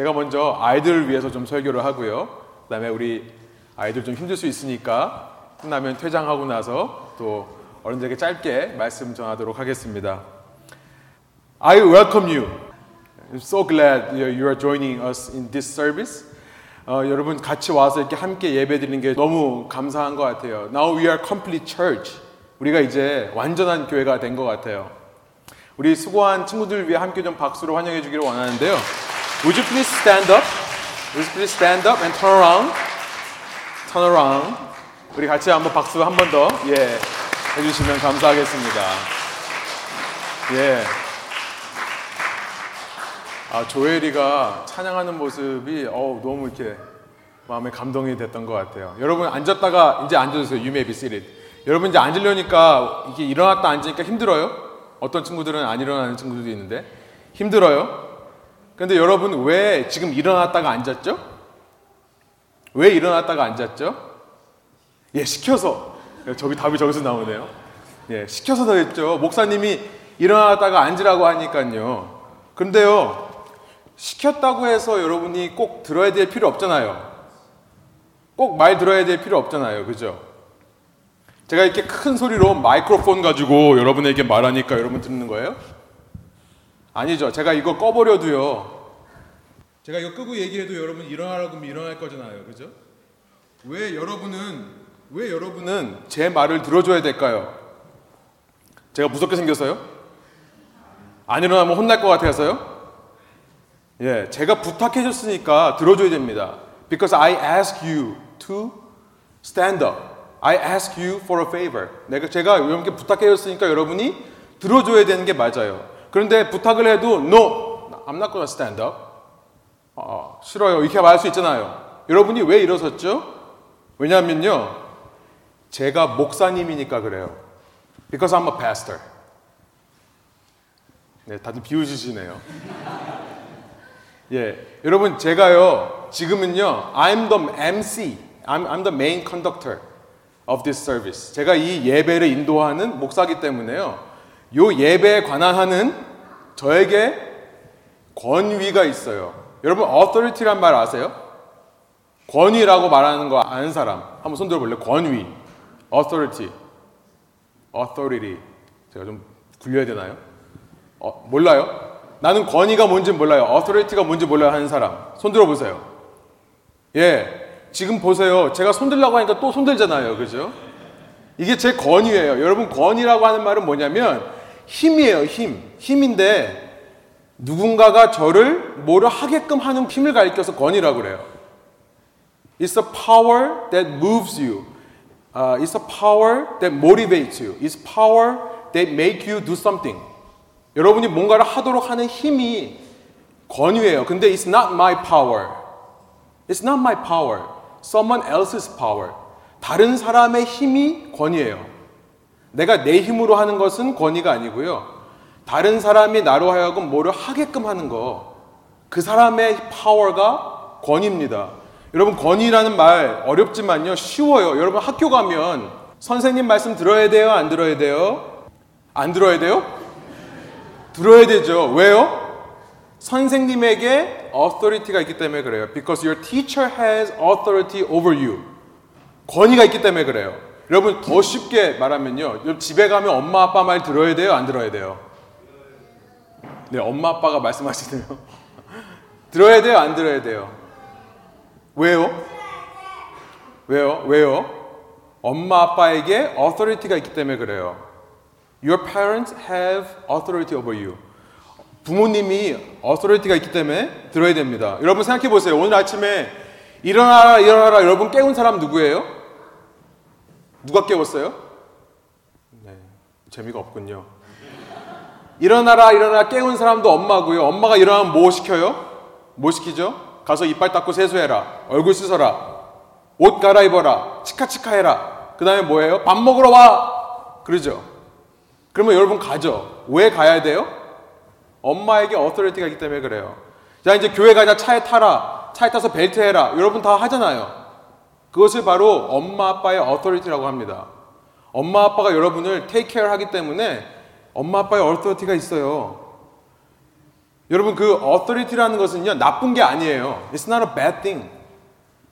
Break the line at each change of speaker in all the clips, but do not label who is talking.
제가 먼저 아이들을 위해서 좀 설교를 하고요. 그다음에 우리 아이들 좀 힘들 수 있으니까 끝나면 퇴장하고 나서 또 어른들에게 짧게 말씀 전하도록 하겠습니다. I welcome you. I'm so glad you are joining us in this service. 어, 여러분 같이 와서 이렇게 함께 예배드리는 게 너무 감사한 것 같아요. Now we are complete church. 우리가 이제 완전한 교회가 된 것 같아요. 우리 수고한 친구들 위해 함께 좀 박수로 환영해 주기를 원하는데요. Would you please stand up? Would you please stand up and turn around? Turn around. 우리 같이 한번 박수 한 번 더, 예, 해주시면 감사하겠습니다. 예. 아, 조엘이가 찬양하는 모습이, 어우, 너무 이렇게 마음에 감동이 됐던 것 같아요. 여러분 앉았다가 이제 앉아주세요. Be seated. 여러분 이제 앉으려니까 이게 일어났다 앉으니까 힘들어요? 어떤 친구들은 안 일어나는 친구들도 있는데 힘들어요? 근데 여러분 왜 지금 일어났다가 앉았죠? 왜 일어났다가 앉았죠? 예, 시켜서. 저기 답이 저기서 나오네요. 예, 시켜서 더 했죠. 목사님이 일어났다가 앉으라고 하니까요. 근데요, 시켰다고 해서 여러분이 꼭 들어야 될 필요 없잖아요. 꼭 말 들어야 될 필요 없잖아요. 그죠? 제가 이렇게 큰 소리로 마이크로폰 가지고 여러분에게 말하니까 여러분 듣는 거예요? 아니죠. 제가 이거 꺼버려도요. 제가 이거 끄고 얘기해도 여러분 일어나라고 하면 일어날 거잖아요. 그죠? 왜 여러분은, 왜 여러분은 제 말을 들어줘야 될까요? 제가 무섭게 생겼어요? 안 일어나면 혼날 것 같아서요? 예, 제가 부탁해 줬으니까 들어줘야 됩니다. Because I ask you to stand up. I ask you for a favor. 내가 제가 여러분께 부탁해 줬으니까 여러분이 들어줘야 되는 게 맞아요. 그런데 부탁을 해도 no, I'm not gonna stand up. 어, 싫어요. 이렇게 말할 수 있잖아요. 여러분이 왜 일어섰죠? 왜냐하면요, 제가 목사님이니까 그래요. Because I'm a pastor. 네, 다들 비웃으시네요. 예, 여러분 제가요 지금은요 I'm the MC, I'm, I'm the main conductor of this service. 제가 이 예배를 인도하는 목사기 때문에요. 요 예배에 관한 하는 저에게 권위가 있어요. 여러분 authority란 말 아세요? 권위라고 말하는 거 아는 사람 한번 손 들어 볼래요? 권위, authority, authority. 제가 좀 굴려야 되나요? 어, 몰라요? 나는 권위가 뭔지 몰라요. authority가 뭔지 몰라요 하는 사람. 손 들어 보세요. 예. 지금 보세요. 제가 손들라고 하니까 또 손들잖아요. 그죠? 이게 제 권위예요. 여러분, 권위라고 하는 말은 뭐냐면 힘이에요. 힘. 힘인데 누군가가 저를 뭐를 하게끔 하는 힘을 가리켜서 권위라고 그래요. It's a power that moves you. Uh, it's a power that motivates you. It's power that make you do something. 여러분이 뭔가를 하도록 하는 힘이 권위예요. 근데 it's not my power. It's not my power. Someone else's power. 다른 사람의 힘이 권위예요. 내가 내 힘으로 하는 것은 권위가 아니고요. 다른 사람이 나로 하여금 뭐를 하게끔 하는 거. 그 사람의 파워가 권위입니다. 여러분 권위라는 말 어렵지만요. 쉬워요. 여러분 학교 가면 선생님 말씀 들어야 돼요? 안 들어야 돼요? 안 들어야 돼요? 들어야 되죠. 왜요? 선생님에게 authority가 있기 때문에 그래요. Because your teacher has authority over you. 권위가 있기 때문에 그래요. 여러분 더 쉽게 말하면요. 집에 가면 엄마 아빠 말 들어야 돼요? 안 들어야 돼요? 네, 엄마 아빠가 말씀하시네요. 들어야 돼요? 안 들어야 돼요? 왜요? 왜요? 왜요? 엄마 아빠에게 authority가 있기 때문에 그래요. Your parents have authority over you. 부모님이 authority가 있기 때문에 들어야 됩니다. 여러분 생각해 보세요. 오늘 아침에 일어나라 일어나라 여러분 깨운 사람 누구예요? 누가 깨웠어요? 네, 재미가 없군요. 일어나라 일어나라 깨운 사람도 엄마고요. 엄마가 일어나면 뭐 시켜요? 뭐 시키죠? 가서 이빨 닦고 세수해라. 얼굴 씻어라. 옷 갈아입어라. 치카치카 해라. 그 다음에 뭐예요? 밥 먹으러 와. 그러죠. 그러면 여러분 가죠. 왜 가야 돼요? 엄마에게 authority가 있기 때문에 그래요. 자, 이제 교회 가자 차에 타라. 차에 타서 벨트 해라. 여러분 다 하잖아요. 그것을 바로 엄마 아빠의 authority라고 합니다. 엄마 아빠가 여러분을 테이크 케어 하기 때문에 엄마 아빠의 어토리티가 있어요. 여러분 그 authority라는 것은요 나쁜 게 아니에요. It's not a bad thing.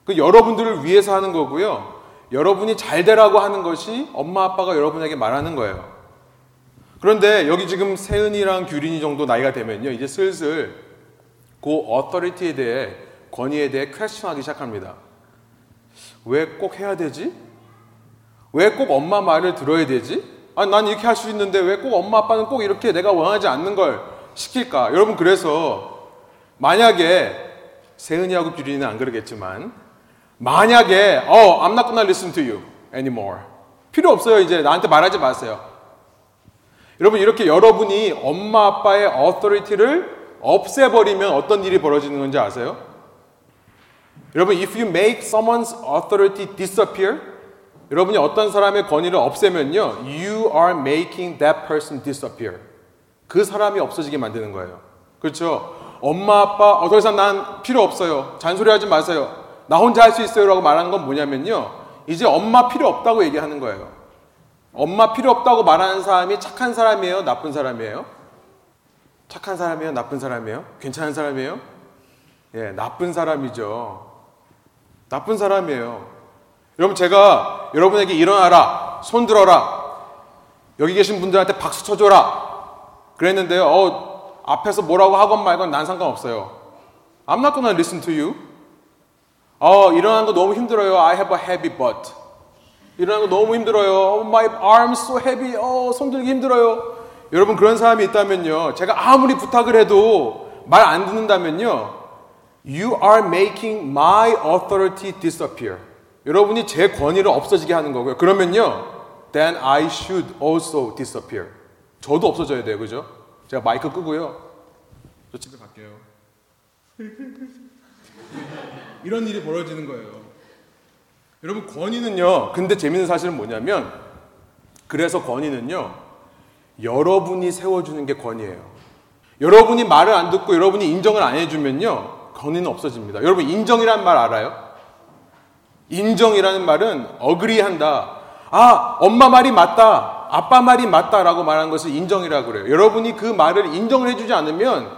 그 여러분들을 위해서 하는 거고요. 여러분이 잘 되라고 하는 것이 엄마 아빠가 여러분에게 말하는 거예요. 그런데 여기 지금 세은이랑 규린이 정도 나이가 되면요 이제 슬슬 그 authority에 대해 권위에 대해 퀘스천하기 시작합니다. 왜 꼭 해야 되지? 왜 꼭 엄마 말을 들어야 되지? 아, 난 이렇게 할 수 있는데 왜 꼭 엄마 아빠는 꼭 이렇게 내가 원하지 않는 걸 시킬까? 여러분 그래서 만약에 세은이하고 규린이는 안 그러겠지만 만약에 어, I'm not gonna listen to you anymore. 필요 없어요. 이제 나한테 말하지 마세요. 여러분 이렇게 여러분이 엄마 아빠의 authority를 없애버리면 어떤 일이 벌어지는 건지 아세요? 여러분 if you make someone's authority disappear 여러분이 어떤 사람의 권위를 없애면요 you are making that person disappear 그 사람이 없어지게 만드는 거예요. 그렇죠? 엄마 아빠 어, 더 이상 난 필요 없어요. 잔소리 하지 마세요. 나 혼자 할 수 있어요 라고 말하는 건 뭐냐면요. 이제 엄마 필요 없다고 얘기하는 거예요. 엄마 필요 없다고 말하는 사람이 착한 사람이에요? 나쁜 사람이에요? 착한 사람이에요? 나쁜 사람이에요? 괜찮은 사람이에요? 예, 나쁜 사람이죠. 나쁜 사람이에요. 여러분 제가 여러분에게 일어나라, 손 들어라, 여기 계신 분들한테 박수 쳐줘라, 그랬는데요. 어, 앞에서 뭐라고 하건 말건 난 상관없어요. I'm not gonna listen to you. 어, 일어나는 거 너무 힘들어요. I have a heavy butt. 일어나는 거 너무 힘들어요. Oh, my arms so heavy. 어, 손 들기 힘들어요. 여러분 그런 사람이 있다면요. 제가 아무리 부탁을 해도 말 안 듣는다면요. You are making my authority disappear. 여러분이 제 권위를 없어지게 하는 거고요. 그러면요. Then I should also disappear. 저도 없어져야 돼요. 그죠? 제가 마이크 끄고요. 저 집에 갈게요. 이런 일이 벌어지는 거예요. 여러분, 권위는요, 근데 재밌는 사실은 뭐냐면, 그래서 권위는요, 여러분이 세워주는 게 권위예요. 여러분이 말을 안 듣고 여러분이 인정을 안 해주면요, 권위는 없어집니다. 여러분, 인정이란 말 알아요? 인정이라는 말은 어그리한다. 아, 엄마 말이 맞다. 아빠 말이 맞다라고 말하는 것을 인정이라고 그래요. 여러분이 그 말을 인정을 해주지 않으면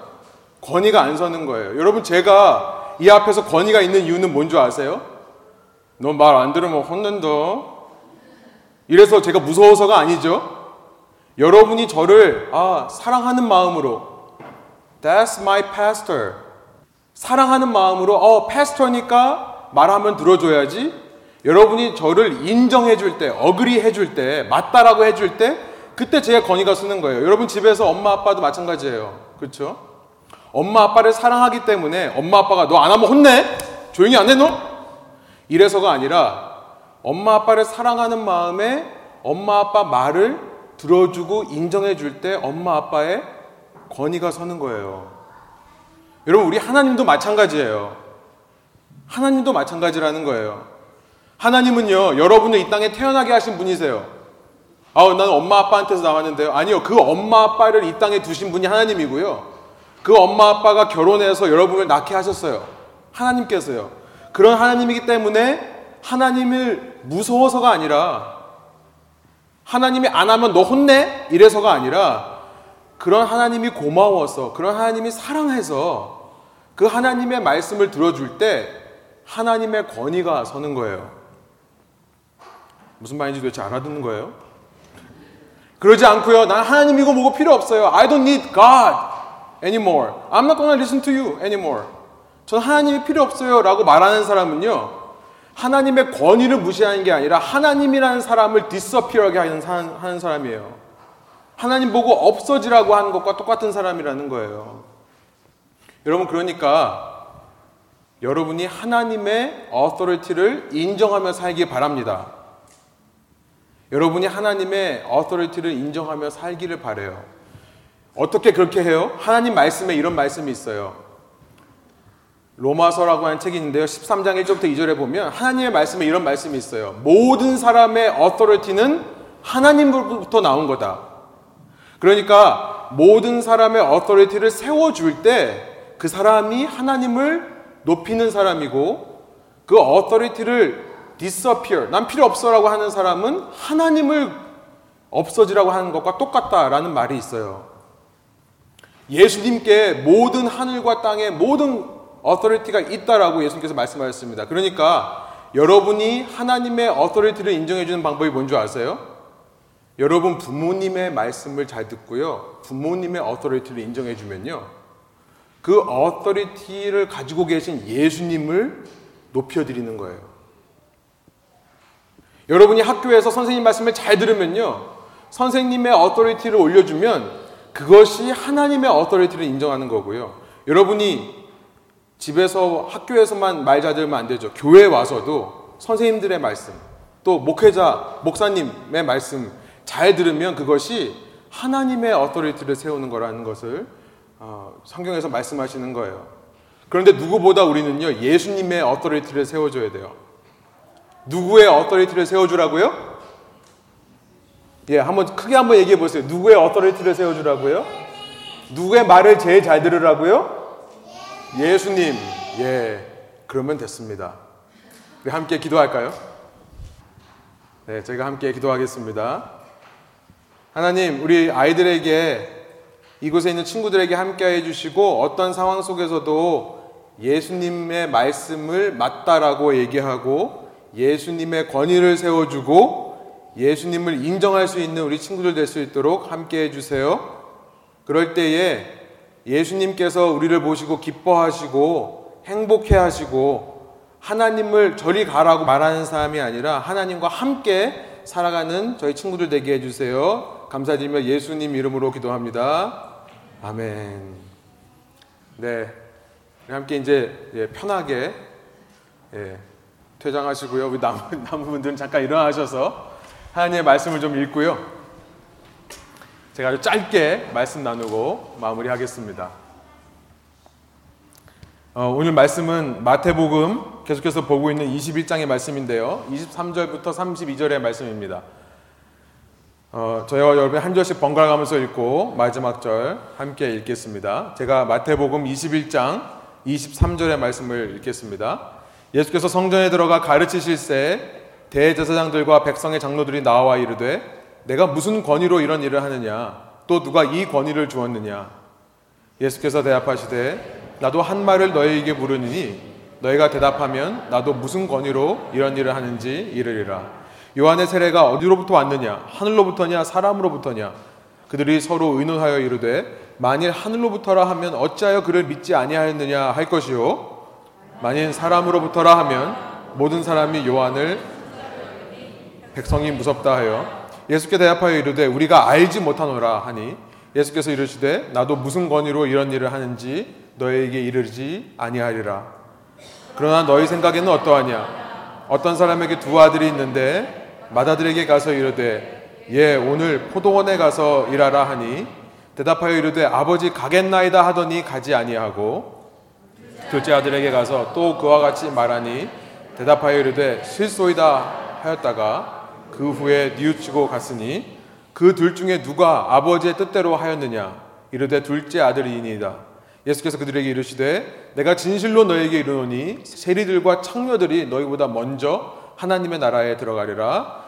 권위가 안 서는 거예요. 여러분, 제가 이 앞에서 권위가 있는 이유는 뭔 줄 아세요? 너 말 안 들으면 혼낸다. 이래서 제가 무서워서가 아니죠. 여러분이 저를 아, 사랑하는 마음으로 That's my pastor. 사랑하는 마음으로 어, 패스터니까 말하면 들어줘야지. 여러분이 저를 인정해 줄 때, 어그리 해줄 때, 맞다라고 해줄 때, 그때 제 권위가 쓰는 거예요. 여러분 집에서 엄마 아빠도 마찬가지예요. 그렇죠? 엄마 아빠를 사랑하기 때문에 엄마 아빠가 너 안 하면 혼내? 조용히 안 해 너? 이래서가 아니라 엄마 아빠를 사랑하는 마음에 엄마 아빠 말을 들어주고 인정해 줄 때 엄마 아빠의 권위가 서는 거예요. 여러분 우리 하나님도 마찬가지예요. 하나님도 마찬가지라는 거예요. 하나님은요, 여러분을 이 땅에 태어나게 하신 분이세요. 아, 나는 엄마 아빠한테서 나왔는데요. 아니요, 그 엄마 아빠를 이 땅에 두신 분이 하나님이고요. 그 엄마 아빠가 결혼해서 여러분을 낳게 하셨어요. 하나님께서요. 그런 하나님이기 때문에 하나님을 무서워서가 아니라 하나님이 안 하면 너 혼내? 이래서가 아니라 그런 하나님이 고마워서 그런 하나님이 사랑해서 그 하나님의 말씀을 들어줄 때 하나님의 권위가 서는 거예요. 무슨 말인지 도대체 알아듣는 거예요? 그러지 않고요. 난 하나님이고 뭐고 필요 없어요. I don't need God anymore. I'm not gonna listen to you anymore. 전 하나님이 필요 없어요. 라고 말하는 사람은요. 하나님의 권위를 무시하는 게 아니라 하나님이라는 사람을 disappear하게 하는, 하는 사람이에요. 하나님 보고 없어지라고 하는 것과 똑같은 사람이라는 거예요. 여러분, 그러니까 여러분이 하나님의 authority를 인정하며 살기 바랍니다. 여러분이 하나님의 authority를 인정하며 살기를 바래요. 어떻게 그렇게 해요? 하나님 말씀에 이런 말씀이 있어요. 로마서라고 하는 책이 있는데요. 13장 1절부터 2절에 보면 하나님의 말씀에 이런 말씀이 있어요. 모든 사람의 authority는 하나님으로부터 나온 거다. 그러니까 모든 사람의 authority를 세워줄 때 그 사람이 하나님을 높이는 사람이고 그 authority를 disappear, 난 필요 없어라고 하는 사람은 하나님을 없어지라고 하는 것과 똑같다라는 말이 있어요. 예수님께 모든 하늘과 땅의 모든 authority가 있다라고 예수님께서 말씀하셨습니다. 그러니까 여러분이 하나님의 authority를 인정해 주는 방법이 뭔지 아세요? 여러분 부모님의 말씀을 잘 듣고요. 부모님의 authority를 인정해 주면요. 그 authority를 가지고 계신 예수님을 높여 드리는 거예요. 여러분이 학교에서 선생님 말씀을 잘 들으면요. 선생님의 authority를 올려 주면 그것이 하나님의 authority를 인정하는 거고요. 여러분이 집에서 학교에서만 말 잘 들으면 안 되죠. 교회 와서도 선생님들의 말씀, 또 목회자, 목사님의 말씀 잘 들으면 그것이 하나님의 authority를 세우는 거라는 것을 어, 성경에서 말씀하시는 거예요. 그런데 누구보다 우리는요 예수님의 authority를 세워줘야 돼요. 누구의 authority를 세워주라고요? 예, 한번 크게 한번 얘기해 보세요. 누구의 authority를 세워주라고요? 누구의 말을 제일 잘 들으라고요? 예수님. 예, 그러면 됐습니다. 우리 함께 기도할까요? 네, 저희가 함께 기도하겠습니다. 하나님, 우리 아이들에게 이곳에 있는 친구들에게 함께 해주시고 어떤 상황 속에서도 예수님의 말씀을 맞다라고 얘기하고 예수님의 권위를 세워주고 예수님을 인정할 수 있는 우리 친구들 될 수 있도록 함께 해주세요. 그럴 때에 예수님께서 우리를 보시고 기뻐하시고 행복해 하시고 하나님을 저리 가라고 말하는 사람이 아니라 하나님과 함께 살아가는 저희 친구들 되게 해주세요. 감사드리며 예수님 이름으로 기도합니다. 아멘. 네. 함께 이제 예, 편하게 예, 퇴장하시고요. 우리 남은, 남은 분들은 잠깐 일어나셔서 하나님의 말씀을 좀 읽고요. 제가 아주 짧게 말씀 나누고 마무리하겠습니다. 어, 오늘 말씀은 마태복음 계속해서 보고 있는 21장의 말씀인데요. 23절부터 32절의 말씀입니다. 어, 저희와 여러분 한 절씩 번갈아 가면서 읽고 마지막 절 함께 읽겠습니다. 제가 마태복음 21장 23절의 말씀을 읽겠습니다. 예수께서 성전에 들어가 가르치실 때 대제사장들과 백성의 장로들이 나와 이르되 내가 무슨 권위로 이런 일을 하느냐 또 누가 이 권위를 주었느냐 예수께서 대답하시되 나도 한 말을 너희에게 물으니 너희가 대답하면 나도 무슨 권위로 이런 일을 하는지 이르리라 요한의 세례가 어디로부터 왔느냐? 하늘로부터냐? 사람으로부터냐? 그들이 서로 의논하여 이르되 만일 하늘로부터라 하면 어찌하여 그를 믿지 아니하였느냐 할 것이요 만일 사람으로부터라 하면 모든 사람이 요한을 백성이 무섭다 하여 예수께 대답하여 이르되 우리가 알지 못하노라 하니 예수께서 이르시되 나도 무슨 권위로 이런 일을 하는지 너에게 이르지 아니하리라 그러나 너희 생각에는 어떠하냐 어떤 사람에게 두 아들이 있는데 마다들에게 가서 이르되 예 오늘 포도원에 가서 일하라 하니 대답하여 이르되 아버지 가겠나이다 하더니 가지 아니하고 둘째 아들에게 가서 또 그와 같이 말하니 대답하여 이르되 실소이다 하였다가 그 후에 뉘우치고 갔으니 그 둘 중에 누가 아버지의 뜻대로 하였느냐? 이르되 둘째 아들이니이다. 예수께서 그들에게 이르시되 내가 진실로 너에게 이르노니 세리들과 창녀들이 너희보다 먼저 하나님의 나라에 들어가리라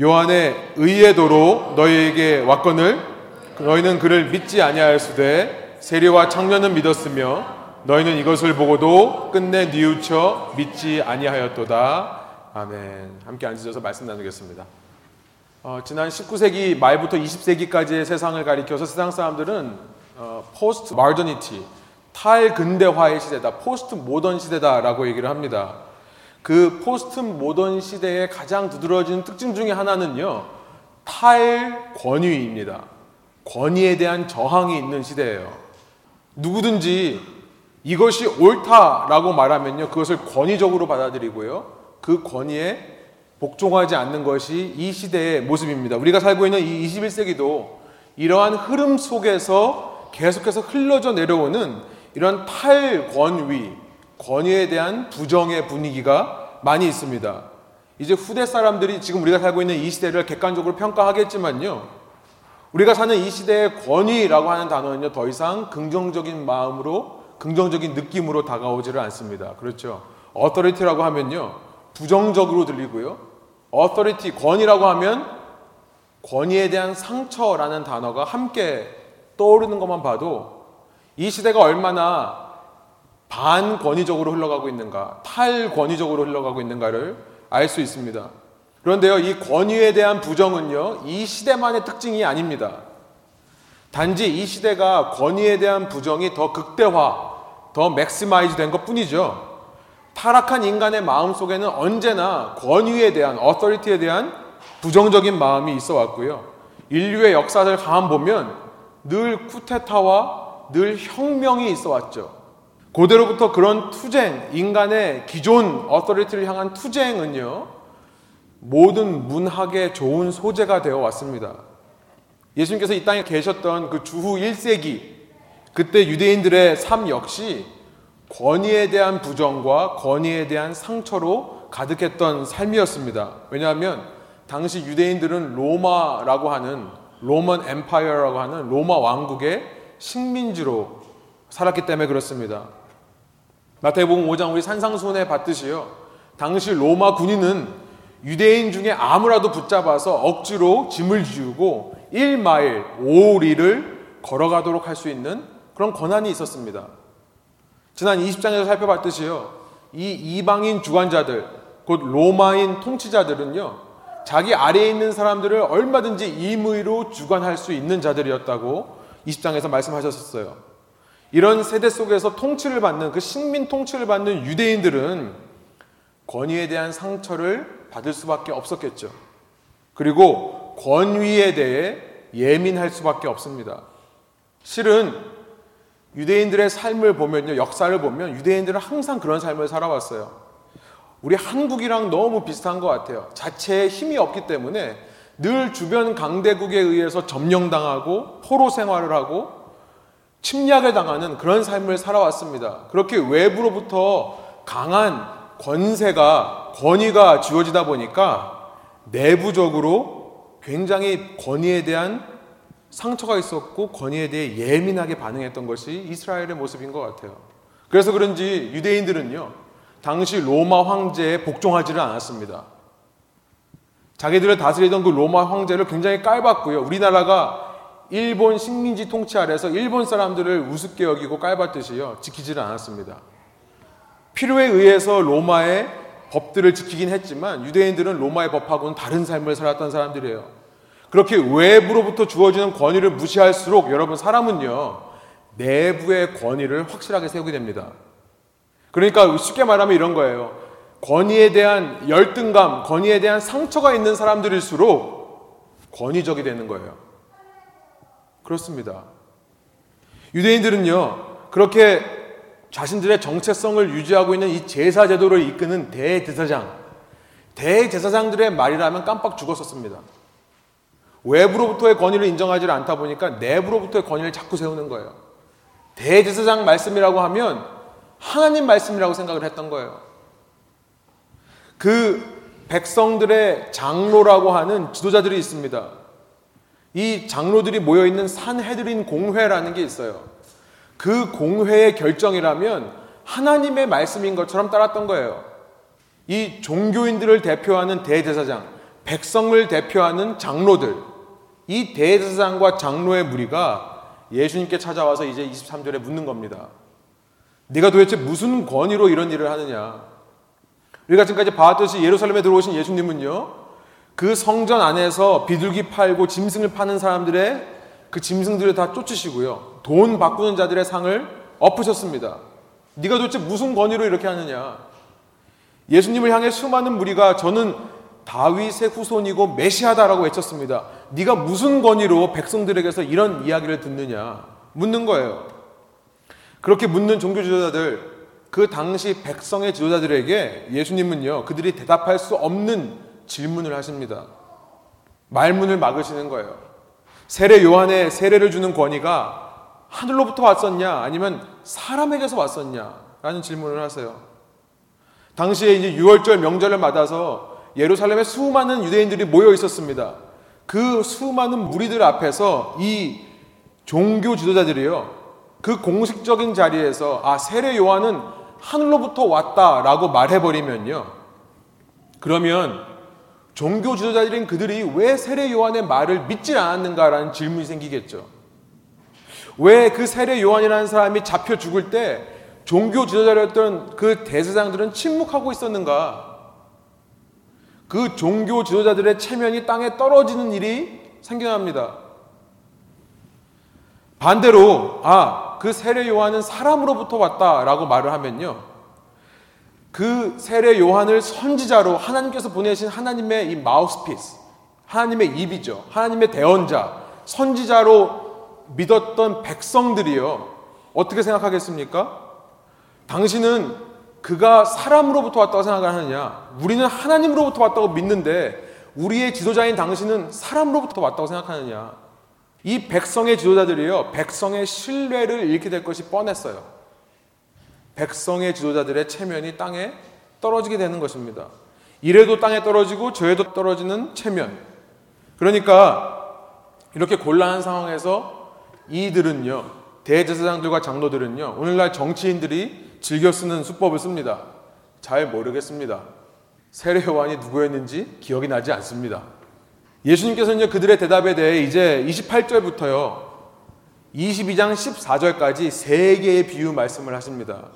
요한의 의의 도로 너희에게 왔거늘 너희는 그를 믿지 아니하였으되 세리와 청년은 믿었으며 너희는 이것을 보고도 끝내 뉘우쳐 믿지 아니하였도다. 아멘. 함께 앉으셔서 말씀 나누겠습니다. 어, 지난 19세기 말부터 20세기까지의 세상을 가리켜서 세상 사람들은 어, post modernity, 탈근대화의 시대다, post modern 시대다라고 얘기를 합니다. 그 post modern 시대의 가장 두드러진 특징 중에 하나는요, 탈 권위입니다. 권위에 대한 저항이 있는 시대예요. 누구든지 이것이 옳다라고 말하면요, 그것을 권위적으로 받아들이고요, 그 권위에 복종하지 않는 것이 이 시대의 모습입니다. 우리가 살고 있는 이 21세기도 이러한 흐름 속에서 계속해서 흘러져 내려오는 이런 탈권위, 권위에 대한 부정의 분위기가 많이 있습니다. 이제 후대 사람들이 지금 우리가 살고 있는 이 시대를 객관적으로 평가하겠지만요. 우리가 사는 이 시대의 권위라고 하는 단어는요, 더 이상 긍정적인 마음으로, 긍정적인 느낌으로 다가오지를 않습니다. 그렇죠. 어터리티라고 하면요, 부정적으로 들리고요. authority, 권위라고 하면 권위에 대한 상처라는 단어가 함께 떠오르는 것만 봐도 이 시대가 얼마나 반권위적으로 흘러가고 있는가, 탈권위적으로 흘러가고 있는가를 알 수 있습니다. 그런데요, 이 권위에 대한 부정은요, 이 시대만의 특징이 아닙니다. 단지 이 시대가 권위에 대한 부정이 더 극대화, 더 maximize 된 것 뿐이죠. 타락한 인간의 마음 속에는 언제나 권위에 대한, 어서리티에 대한 부정적인 마음이 있어 왔고요. 인류의 역사를 가만 보면 늘 쿠데타와 늘 혁명이 있어 왔죠. 고대로부터 그런 투쟁, 인간의 기존 어서리티를 향한 투쟁은요, 모든 문학의 좋은 소재가 되어 왔습니다. 예수님께서 이 땅에 계셨던 그 주후 1세기, 그때 유대인들의 삶 역시 권위에 대한 부정과 권위에 대한 상처로 가득했던 삶이었습니다. 왜냐하면 당시 유대인들은 로마라고 하는 로먼 엠파이어라고 하는 로마 왕국의 식민지로 살았기 때문에 그렇습니다. 마태복음 5장 우리 산상순에 봤듯이요. 당시 로마 군인은 유대인 중에 아무라도 붙잡아서 억지로 짐을 지우고 1마일 5리를 걸어가도록 할 수 있는 그런 권한이 있었습니다. 지난 20장에서 살펴봤듯이요. 이 이방인 주관자들, 곧 로마인 통치자들은요. 자기 아래에 있는 사람들을 얼마든지 임의로 주관할 수 있는 자들이었다고 20장에서 말씀하셨었어요. 이런 세대 속에서 통치를 받는 그 식민 통치를 받는 유대인들은 권위에 대한 상처를 받을 수밖에 없었겠죠. 그리고 권위에 대해 예민할 수밖에 없습니다. 실은 유대인들의 삶을 보면요, 역사를 보면 유대인들은 항상 그런 삶을 살아왔어요. 우리 한국이랑 너무 비슷한 것 같아요. 자체에 힘이 없기 때문에 늘 주변 강대국에 의해서 점령당하고 포로 생활을 하고 침략을 당하는 그런 삶을 살아왔습니다. 그렇게 외부로부터 강한 권세가, 권위가 주어지다 보니까 내부적으로 굉장히 권위에 대한 상처가 있었고 권위에 대해 예민하게 반응했던 것이 이스라엘의 모습인 것 같아요. 그래서 그런지 유대인들은요, 당시 로마 황제에 복종하지를 않았습니다. 자기들을 다스리던 그 로마 황제를 굉장히 깔봤고요. 우리나라가 일본 식민지 통치 아래서 일본 사람들을 우습게 여기고 깔봤듯이요. 지키지를 않았습니다. 필요에 의해서 로마의 법들을 지키긴 했지만 유대인들은 로마의 법하고는 다른 삶을 살았던 사람들이에요. 그렇게 외부로부터 주어지는 권위를 무시할수록 여러분 사람은요. 내부의 권위를 확실하게 세우게 됩니다. 그러니까 쉽게 말하면 이런 거예요. 권위에 대한 열등감, 권위에 대한 상처가 있는 사람들일수록 권위적이 되는 거예요. 그렇습니다. 유대인들은요, 그렇게 자신들의 정체성을 유지하고 있는 이 제사 제도를 이끄는 대제사장, 대제사장들의 말이라면 깜빡 죽었었습니다. 외부로부터의 권위를 인정하지 않다 보니까 내부로부터의 권위를 자꾸 세우는 거예요. 대제사장 말씀이라고 하면 하나님 말씀이라고 생각을 했던 거예요. 그 백성들의 장로라고 하는 지도자들이 있습니다. 이 장로들이 모여 있는 산헤드린 공회라는 게 있어요. 그 공회의 결정이라면 하나님의 말씀인 것처럼 따랐던 거예요. 이 종교인들을 대표하는 대제사장, 백성을 대표하는 장로들, 이 대제사장과 장로의 무리가 예수님께 찾아와서 이제 23절에 묻는 겁니다. 네가 도대체 무슨 권위로 이런 일을 하느냐? 우리가 지금까지 봐왔듯이 예루살렘에 들어오신 예수님은요, 그 성전 안에서 비둘기 팔고 짐승을 파는 사람들의 그 짐승들을 다 쫓으시고요. 돈 바꾸는 자들의 상을 엎으셨습니다. 네가 도대체 무슨 권위로 이렇게 하느냐? 예수님을 향해 수많은 무리가 저는 다윗의 후손이고 메시아다라고 외쳤습니다. 네가 무슨 권위로 백성들에게서 이런 이야기를 듣느냐? 묻는 거예요. 그렇게 묻는 종교 지도자들, 그 당시 백성의 지도자들에게 예수님은요, 그들이 대답할 수 없는 질문을 하십니다. 말문을 막으시는 거예요. 세례 요한의 세례를 주는 권위가 하늘로부터 왔었냐 아니면 사람에게서 왔었냐 라는 질문을 하세요. 당시에 이제 6월절 명절을 맞아서 예루살렘에 수많은 유대인들이 모여 있었습니다. 그 수많은 무리들 앞에서 이 종교 지도자들이요. 그 공식적인 자리에서 아 세례 요한은 하늘로부터 왔다라고 말해버리면요. 그러면 종교 지도자들인 그들이 왜 세례 요한의 말을 믿지 않았는가라는 질문이 생기겠죠. 왜 그 세례 요한이라는 사람이 잡혀 죽을 때 종교 지도자였던 그 대제사장들은 침묵하고 있었는가? 그 종교 지도자들의 체면이 땅에 떨어지는 일이 생겨납니다. 반대로 아, 그 세례 요한은 사람으로부터 왔다라고 말을 하면요. 그 세례 요한을 선지자로 하나님께서 보내신 하나님의 이 마우스피스, 하나님의 입이죠. 하나님의 대언자, 선지자로 믿었던 백성들이요. 어떻게 생각하겠습니까? 당신은 그가 사람으로부터 왔다고 생각하느냐? 우리는 하나님으로부터 왔다고 믿는데 우리의 지도자인 당신은 사람으로부터 왔다고 생각하느냐? 이 백성의 지도자들이요. 백성의 신뢰를 잃게 될 것이 뻔했어요. 백성의 지도자들의 체면이 땅에 떨어지게 되는 것입니다. 이래도 땅에 떨어지고 저에도 떨어지는 체면. 그러니까 이렇게 곤란한 상황에서 이들은요, 대제사장들과 장로들은요, 오늘날 정치인들이 즐겨 쓰는 수법을 씁니다. 잘 모르겠습니다. 세례 요한이 누구였는지 기억이 나지 않습니다. 예수님께서는 그들의 대답에 대해 이제 28절부터요, 22장 14절까지 세 개의 비유 말씀을 하십니다.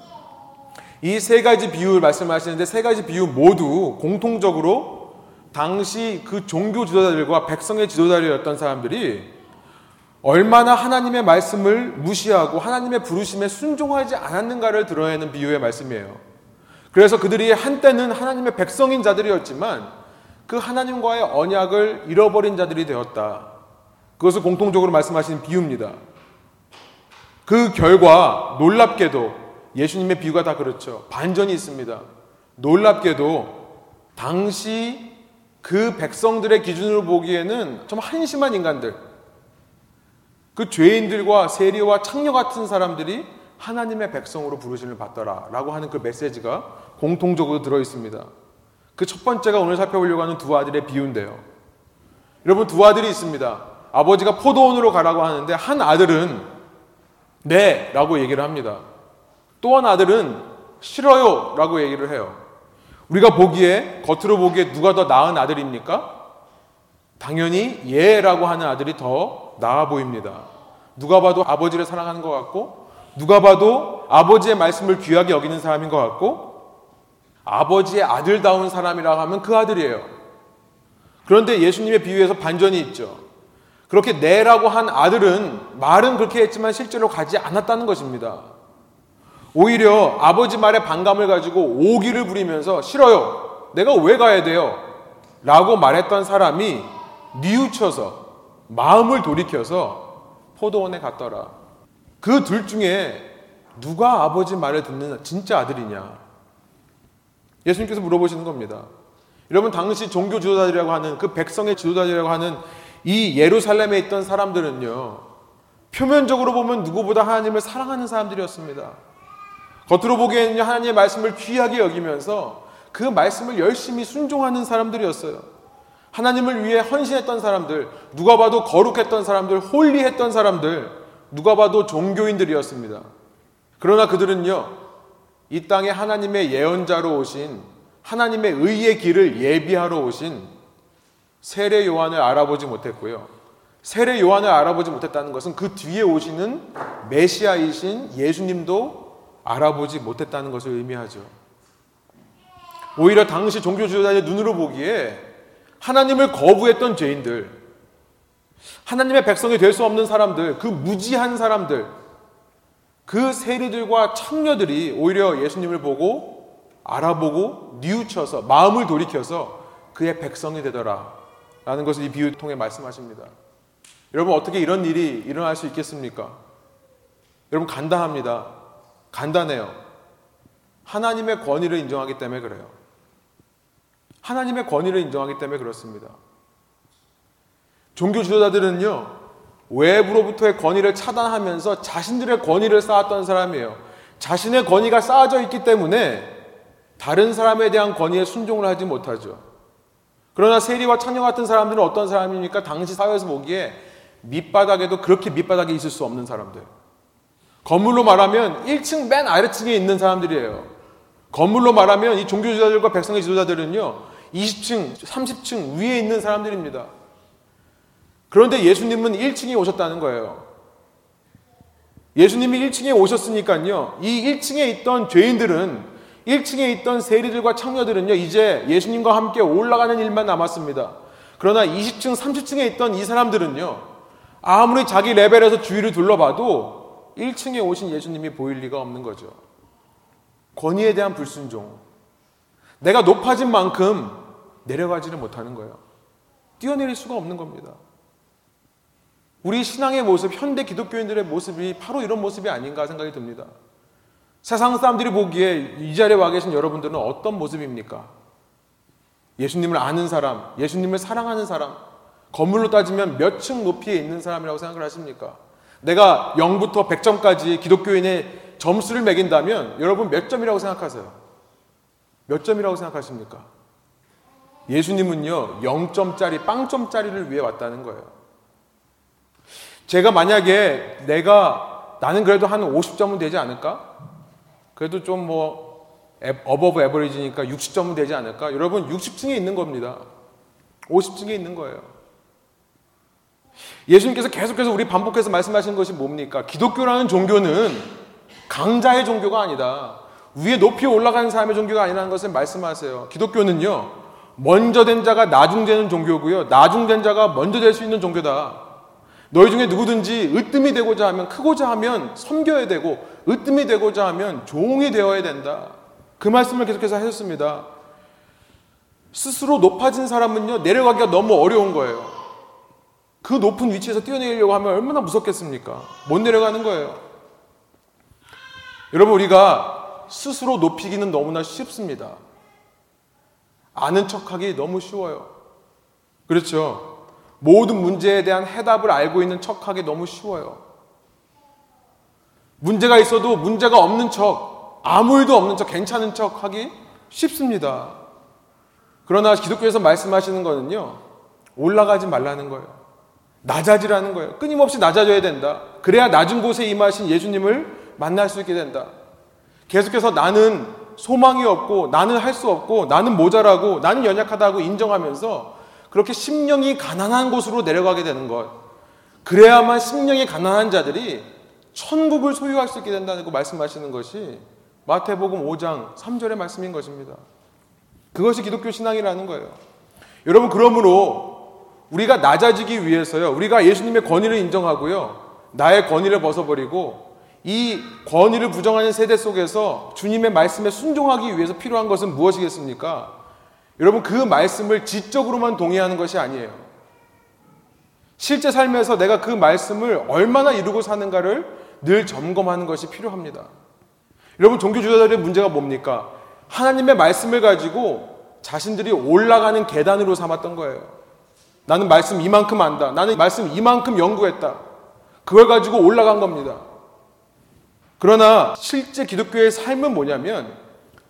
이 세 가지 비유를 말씀하시는데 세 가지 비유 모두 공통적으로 당시 그 종교 지도자들과 백성의 지도자들이었던 사람들이 얼마나 하나님의 말씀을 무시하고 하나님의 부르심에 순종하지 않았는가를 드러내는 비유의 말씀이에요. 그래서 그들이 한때는 하나님의 백성인 자들이었지만 그 하나님과의 언약을 잃어버린 자들이 되었다. 그것을 공통적으로 말씀하시는 비유입니다. 그 결과 놀랍게도 예수님의 비유가 다 그렇죠. 반전이 있습니다. 놀랍게도 당시 그 백성들의 기준으로 보기에는 좀 한심한 인간들, 그 죄인들과 세리와 창녀 같은 사람들이 하나님의 백성으로 부르심을 받더라 라고 하는 그 메시지가 공통적으로 들어 있습니다. 그 첫 번째가 오늘 살펴보려고 하는 두 아들의 비유인데요. 여러분 두 아들이 있습니다. 아버지가 포도원으로 가라고 하는데 한 아들은 네! 라고 얘기를 합니다. 또한 아들은 싫어요! 라고 얘기를 해요. 우리가 보기에, 겉으로 보기에 누가 더 나은 아들입니까? 당연히 예 라고 하는 아들이 더 나아 보입니다. 누가 봐도 아버지를 사랑하는 것 같고, 누가 봐도 아버지의 말씀을 귀하게 여기는 사람인 것 같고, 아버지의 아들다운 사람이라 하면 그 아들이에요. 그런데 예수님의 비유에서 반전이 있죠. 그렇게 내라고 한 아들은 말은 그렇게 했지만 실제로 가지 않았다는 것입니다. 오히려 아버지 말에 반감을 가지고 오기를 부리면서 싫어요. 내가 왜 가야 돼요? 라고 말했던 사람이 뉘우쳐서 마음을 돌이켜서 포도원에 갔더라. 그 둘 중에 누가 아버지 말을 듣는 진짜 아들이냐? 예수님께서 물어보시는 겁니다. 여러분 당시 종교 지도자들이라고 하는 그 백성의 지도자들이라고 하는 이 예루살렘에 있던 사람들은요, 표면적으로 보면 누구보다 하나님을 사랑하는 사람들이었습니다. 겉으로 보기에는 하나님의 말씀을 귀하게 여기면서 그 말씀을 열심히 순종하는 사람들이었어요. 하나님을 위해 헌신했던 사람들, 누가 봐도 거룩했던 사람들, 홀리했던 사람들, 누가 봐도 종교인들이었습니다. 그러나 그들은요, 이 땅에 하나님의 예언자로 오신 하나님의 의의 길을 예비하러 오신 세례 요한을 알아보지 못했고요. 세례 요한을 알아보지 못했다는 것은 그 뒤에 오시는 메시아이신 예수님도 알아보지 못했다는 것을 의미하죠. 오히려 당시 종교 지도자의 눈으로 보기에 하나님을 거부했던 죄인들, 하나님의 백성이 될 수 없는 사람들, 그 무지한 사람들, 그 세리들과 청녀들이 오히려 예수님을 보고 알아보고 뉘우쳐서 마음을 돌이켜서 그의 백성이 되더라. 라는 것을 이 비유 통해 말씀하십니다. 여러분 어떻게 이런 일이 일어날 수 있겠습니까? 여러분 간단합니다. 간단해요. 하나님의 권위를 인정하기 때문에 그래요. 하나님의 권위를 인정하기 때문에 그렇습니다. 종교 지도자들은요, 외부로부터의 권위를 차단하면서 자신들의 권위를 쌓았던 사람이에요. 자신의 권위가 쌓아져 있기 때문에 다른 사람에 대한 권위에 순종을 하지 못하죠. 그러나 세리와 창녀 같은 사람들은 어떤 사람입니까? 당시 사회에서 보기에 밑바닥에도 그렇게 밑바닥에 있을 수 없는 사람들. 건물로 말하면 1층 맨 아래층에 있는 사람들이에요. 건물로 말하면 이 종교 지도자들과 백성의 지도자들은요, 20층, 30층 위에 있는 사람들입니다. 그런데 예수님은 1층에 오셨다는 거예요. 예수님이 1층에 오셨으니까요. 이 1층에 있던 죄인들은 1층에 있던 세리들과 창녀들은요. 이제 예수님과 함께 올라가는 일만 남았습니다. 그러나 20층, 30층에 있던 이 사람들은요. 아무리 자기 레벨에서 주위를 둘러봐도 1층에 오신 예수님이 보일 리가 없는 거죠. 권위에 대한 불순종. 내가 높아진 만큼 내려가지를 못하는 거예요. 뛰어내릴 수가 없는 겁니다. 우리 신앙의 모습, 현대 기독교인들의 모습이 바로 이런 모습이 아닌가 생각이 듭니다. 세상 사람들이 보기에 이 자리에 와 계신 여러분들은 어떤 모습입니까? 예수님을 아는 사람, 예수님을 사랑하는 사람, 건물로 따지면 몇 층 높이에 있는 사람이라고 생각을 하십니까? 내가 0부터 100점까지 기독교인의 점수를 매긴다면 여러분 몇 점이라고 생각하세요? 몇 점이라고 생각하십니까? 예수님은요, 0점짜리, 빵점짜리를 위해 왔다는 거예요. 제가 만약에 내가 나는 그래도 한 50점은 되지 않을까? 그래도 좀 뭐 above average니까 60점은 되지 않을까? 여러분 60층에 있는 겁니다. 50층에 있는 거예요. 예수님께서 계속해서 우리 반복해서 말씀하시는 것이 뭡니까? 기독교라는 종교는 강자의 종교가 아니다. 위에 높이 올라가는 사람의 종교가 아니라는 것을 말씀하세요. 기독교는요, 먼저 된 자가 나중되는 종교고요, 나중된 자가 먼저 될 수 있는 종교다. 너희 중에 누구든지 으뜸이 되고자 하면 크고자 하면 섬겨야 되고 으뜸이 되고자 하면 종이 되어야 된다. 그 말씀을 계속해서 하셨습니다. 스스로 높아진 사람은요 내려가기가 너무 어려운 거예요. 그 높은 위치에서 뛰어내리려고 하면 얼마나 무섭겠습니까? 못 내려가는 거예요. 여러분 우리가 스스로 높이기는 너무나 쉽습니다. 아는 척하기 너무 쉬워요. 그렇죠? 모든 문제에 대한 해답을 알고 있는 척하기 너무 쉬워요. 문제가 있어도 문제가 없는 척, 아무 일도 없는 척, 괜찮은 척 하기 쉽습니다. 그러나 기독교에서 말씀하시는 거는요, 올라가지 말라는 거예요. 낮아지라는 거예요. 끊임없이 낮아져야 된다. 그래야 낮은 곳에 임하신 예수님을 만날 수 있게 된다. 계속해서 나는 소망이 없고, 나는 할 수 없고, 나는 모자라고, 나는 연약하다고 인정하면서 그렇게 심령이 가난한 곳으로 내려가게 되는 것. 그래야만 심령이 가난한 자들이 천국을 소유할 수 있게 된다고 말씀하시는 것이 마태복음 5장 3절의 말씀인 것입니다. 그것이 기독교 신앙이라는 거예요. 여러분, 그러므로 우리가 낮아지기 위해서요, 우리가 예수님의 권위를 인정하고요, 나의 권위를 벗어버리고 이 권위를 부정하는 세대 속에서 주님의 말씀에 순종하기 위해서 필요한 것은 무엇이겠습니까? 여러분 그 말씀을 지적으로만 동의하는 것이 아니에요. 실제 삶에서 내가 그 말씀을 얼마나 이루고 사는가를 늘 점검하는 것이 필요합니다. 여러분 종교주자들의 문제가 뭡니까? 하나님의 말씀을 가지고 자신들이 올라가는 계단으로 삼았던 거예요. 나는 말씀 이만큼 안다. 나는 말씀 이만큼 연구했다. 그걸 가지고 올라간 겁니다. 그러나 실제 기독교의 삶은 뭐냐면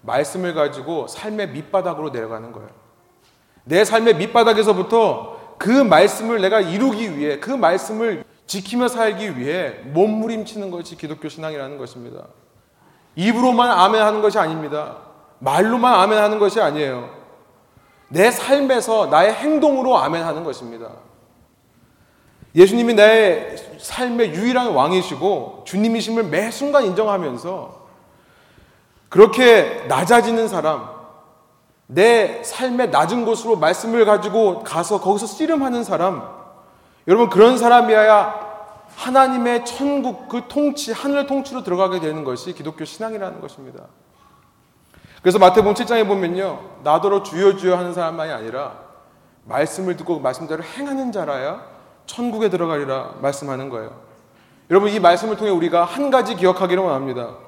말씀을 가지고 삶의 밑바닥으로 내려가는 거예요. 내 삶의 밑바닥에서부터 그 말씀을 내가 이루기 위해 그 말씀을 지키며 살기 위해 몸부림치는 것이 기독교 신앙이라는 것입니다. 입으로만 아멘 하는 것이 아닙니다. 말로만 아멘 하는 것이 아니에요. 내 삶에서 나의 행동으로 아멘 하는 것입니다. 예수님이 내 삶의 유일한 왕이시고 주님이심을 매 순간 인정하면서 그렇게 낮아지는 사람, 내 삶의 낮은 곳으로 말씀을 가지고 가서 거기서 씨름하는 사람, 여러분 그런 사람이어야 하나님의 천국 그 통치, 하늘 통치로 들어가게 되는 것이 기독교 신앙이라는 것입니다. 그래서 마태복음 7장에 보면요. 나더러 주여 주여 하는 사람만이 아니라 말씀을 듣고 그 말씀대로 행하는 자라야 천국에 들어가리라 말씀하는 거예요. 여러분 이 말씀을 통해 우리가 한 가지 기억하기를 원합니다.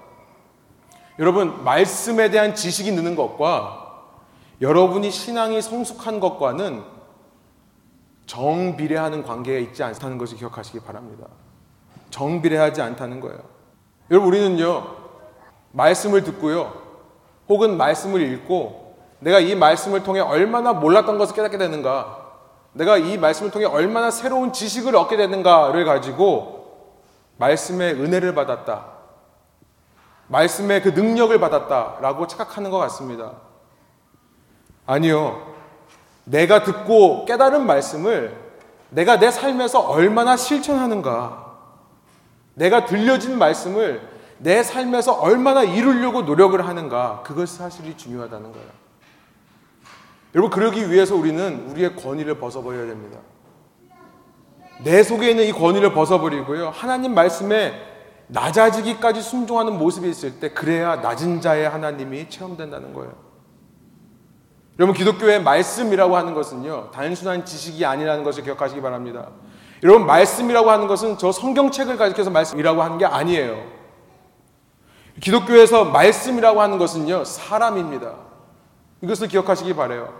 여러분, 말씀에 대한 지식이 느는 것과 여러분이 신앙이 성숙한 것과는 정비례하는 관계에 있지 않다는 것을 기억하시기 바랍니다. 정비례하지 않다는 거예요. 여러분, 우리는요, 말씀을 듣고요, 혹은 말씀을 읽고, 내가 이 말씀을 통해 얼마나 몰랐던 것을 깨닫게 되는가, 내가 이 말씀을 통해 얼마나 새로운 지식을 얻게 되는가를 가지고 말씀의 은혜를 받았다. 말씀의 그 능력을 받았다라고 착각하는 것 같습니다. 아니요. 내가 듣고 깨달은 말씀을 내가 내 삶에서 얼마나 실천하는가. 내가 들려진 말씀을 내 삶에서 얼마나 이루려고 노력을 하는가 그것 사실이 중요하다는 거예요. 여러분 그러기 위해서 우리는 우리의 권위를 벗어버려야 됩니다. 내 속에 있는 이 권위를 벗어버리고요. 하나님 말씀에 낮아지기까지 순종하는 모습이 있을 때 그래야 낮은 자의 하나님이 체험된다는 거예요. 여러분 기독교의 말씀이라고 하는 것은요. 단순한 지식이 아니라는 것을 기억하시기 바랍니다. 여러분 말씀이라고 하는 것은 저 성경책을 가지고서 말씀이라고 하는 게 아니에요. 기독교에서 말씀이라고 하는 것은요. 사람입니다. 이것을 기억하시기 바래요.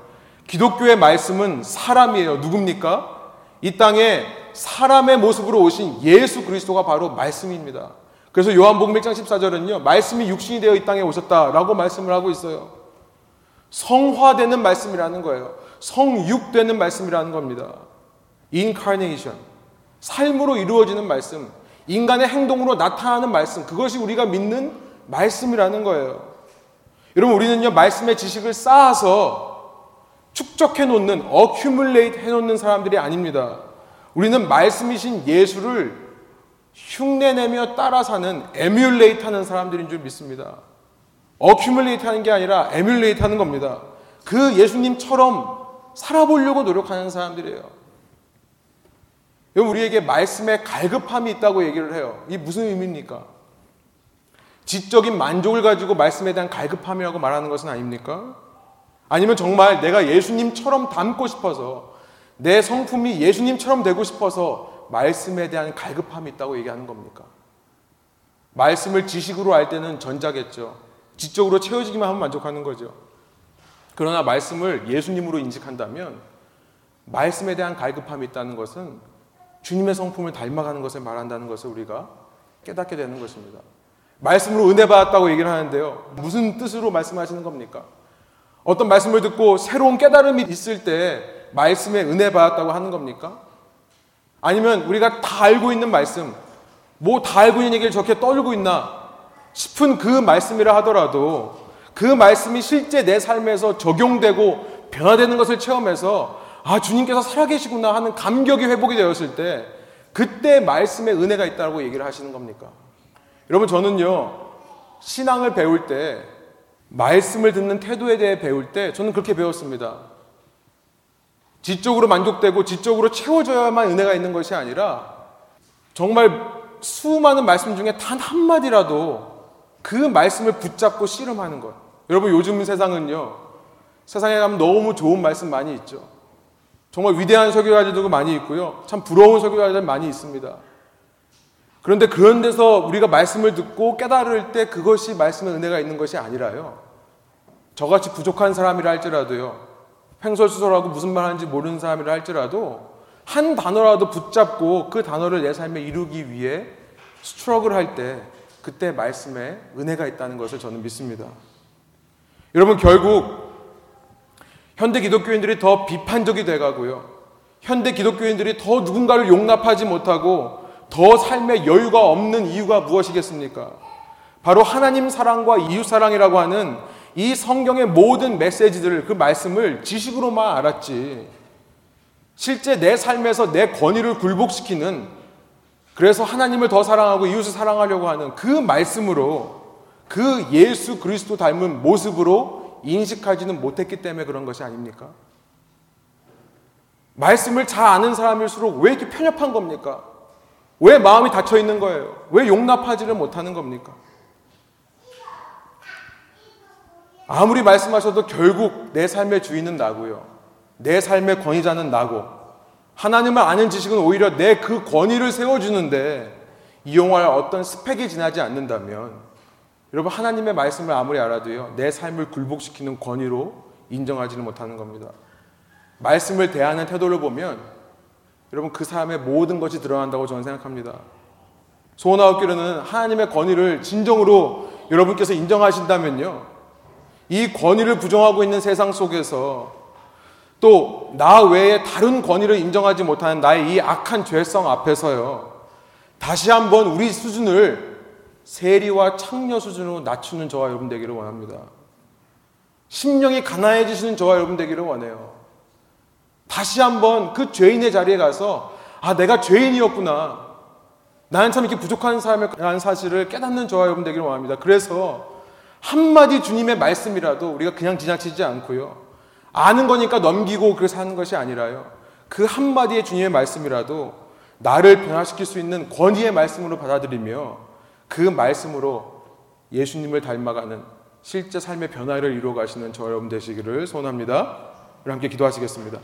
기독교의 말씀은 사람이에요. 누굽니까? 이 땅에 사람의 모습으로 오신 예수 그리스도가 바로 말씀입니다. 그래서 요한복음 1장 14절은요. 말씀이 육신이 되어 이 땅에 오셨다라고 말씀을 하고 있어요. 성화되는 말씀이라는 거예요. 성육되는 말씀이라는 겁니다. 인카네이션. 삶으로 이루어지는 말씀. 인간의 행동으로 나타나는 말씀. 그것이 우리가 믿는 말씀이라는 거예요. 여러분 우리는요. 말씀의 지식을 쌓아서 축적해 놓는 accumulate 해 놓는 사람들이 아닙니다. 우리는 말씀이신 예수를 흉내내며 따라 사는 emulate 하는 사람들인 줄 믿습니다. accumulate 하는 게 아니라 emulate 하는 겁니다. 그 예수님처럼 살아보려고 노력하는 사람들이에요. 여러분, 우리에게 말씀에 갈급함이 있다고 얘기를 해요. 이게 무슨 의미입니까? 지적인 만족을 가지고 말씀에 대한 갈급함이라고 말하는 것은 아닙니까? 아니면 정말 내가 예수님처럼 닮고 싶어서 내 성품이 예수님처럼 되고 싶어서 말씀에 대한 갈급함이 있다고 얘기하는 겁니까? 말씀을 지식으로 알 때는 전자겠죠. 지적으로 채워지기만 하면 만족하는 거죠. 그러나 말씀을 예수님으로 인식한다면 말씀에 대한 갈급함이 있다는 것은 주님의 성품을 닮아가는 것을 말한다는 것을 우리가 깨닫게 되는 것입니다. 말씀으로 은혜 받았다고 얘기를 하는데요. 무슨 뜻으로 말씀하시는 겁니까? 어떤 말씀을 듣고 새로운 깨달음이 있을 때 말씀에 은혜 받았다고 하는 겁니까? 아니면 우리가 다 알고 있는 말씀, 뭐 다 알고 있는 얘기를 저렇게 떨고 있나 싶은 그 말씀이라 하더라도 그 말씀이 실제 내 삶에서 적용되고 변화되는 것을 체험해서 아, 주님께서 살아계시구나 하는 감격이 회복이 되었을 때 그때 말씀에 은혜가 있다고 얘기를 하시는 겁니까? 여러분, 저는요, 신앙을 배울 때 말씀을 듣는 태도에 대해 배울 때 저는 그렇게 배웠습니다. 지적으로 만족되고 지적으로 채워져야만 은혜가 있는 것이 아니라 정말 수많은 말씀 중에 단 한마디라도 그 말씀을 붙잡고 씨름하는 것. 여러분 요즘 세상은요. 세상에 가면 너무 좋은 말씀 많이 있죠. 정말 위대한 설교자들도 많이 있고요. 참 부러운 설교자들 많이 있습니다. 그런데 그런 데서 우리가 말씀을 듣고 깨달을 때 그것이 말씀의 은혜가 있는 것이 아니라요. 저같이 부족한 사람이라 할지라도요. 횡설수설하고 무슨 말 하는지 모르는 사람이라 할지라도 한 단어라도 붙잡고 그 단어를 내 삶에 이루기 위해 스트럭을 할 때 그때 말씀에 은혜가 있다는 것을 저는 믿습니다. 여러분 결국 현대 기독교인들이 더 비판적이 돼 가고요. 현대 기독교인들이 더 누군가를 용납하지 못하고 더 삶에 여유가 없는 이유가 무엇이겠습니까? 바로 하나님 사랑과 이웃 사랑이라고 하는 이 성경의 모든 메시지들을 그 말씀을 지식으로만 알았지. 실제 내 삶에서 내 권위를 굴복시키는 그래서 하나님을 더 사랑하고 이웃을 사랑하려고 하는 그 말씀으로 그 예수 그리스도 닮은 모습으로 인식하지는 못했기 때문에 그런 것이 아닙니까? 말씀을 잘 아는 사람일수록 왜 이렇게 편협한 겁니까? 왜 마음이 닫혀 있는 거예요? 왜 용납하지를 못하는 겁니까? 아무리 말씀하셔도 결국 내 삶의 주인은 나고요. 내 삶의 권위자는 나고 하나님을 아는 지식은 오히려 내 그 권위를 세워주는데 이용할 어떤 스펙이 지나지 않는다면 여러분 하나님의 말씀을 아무리 알아도요 내 삶을 굴복시키는 권위로 인정하지는 못하는 겁니다. 말씀을 대하는 태도를 보면 여러분 그 사람의 모든 것이 드러난다고 저는 생각합니다. 소원하옵기로는 하나님의 권위를 진정으로 여러분께서 인정하신다면요 이 권위를 부정하고 있는 세상 속에서 또 나 외에 다른 권위를 인정하지 못하는 나의 이 악한 죄성 앞에서요. 다시 한번 우리 수준을 세리와 창녀 수준으로 낮추는 저와 여러분 되기를 원합니다. 심령이 가난해지시는 저와 여러분 되기를 원해요. 다시 한번 그 죄인의 자리에 가서 아 내가 죄인이었구나. 나는 참 이렇게 부족한 사람이라는 사실을 깨닫는 저와 여러분 되기를 원합니다. 그래서 한마디 주님의 말씀이라도 우리가 그냥 지나치지 않고요. 아는 거니까 넘기고 그래서 하는 것이 아니라요. 그 한마디의 주님의 말씀이라도 나를 변화시킬 수 있는 권위의 말씀으로 받아들이며 그 말씀으로 예수님을 닮아가는 실제 삶의 변화를 이루어 가시는 저 여러분 되시기를 소원합니다. 함께 기도하시겠습니다.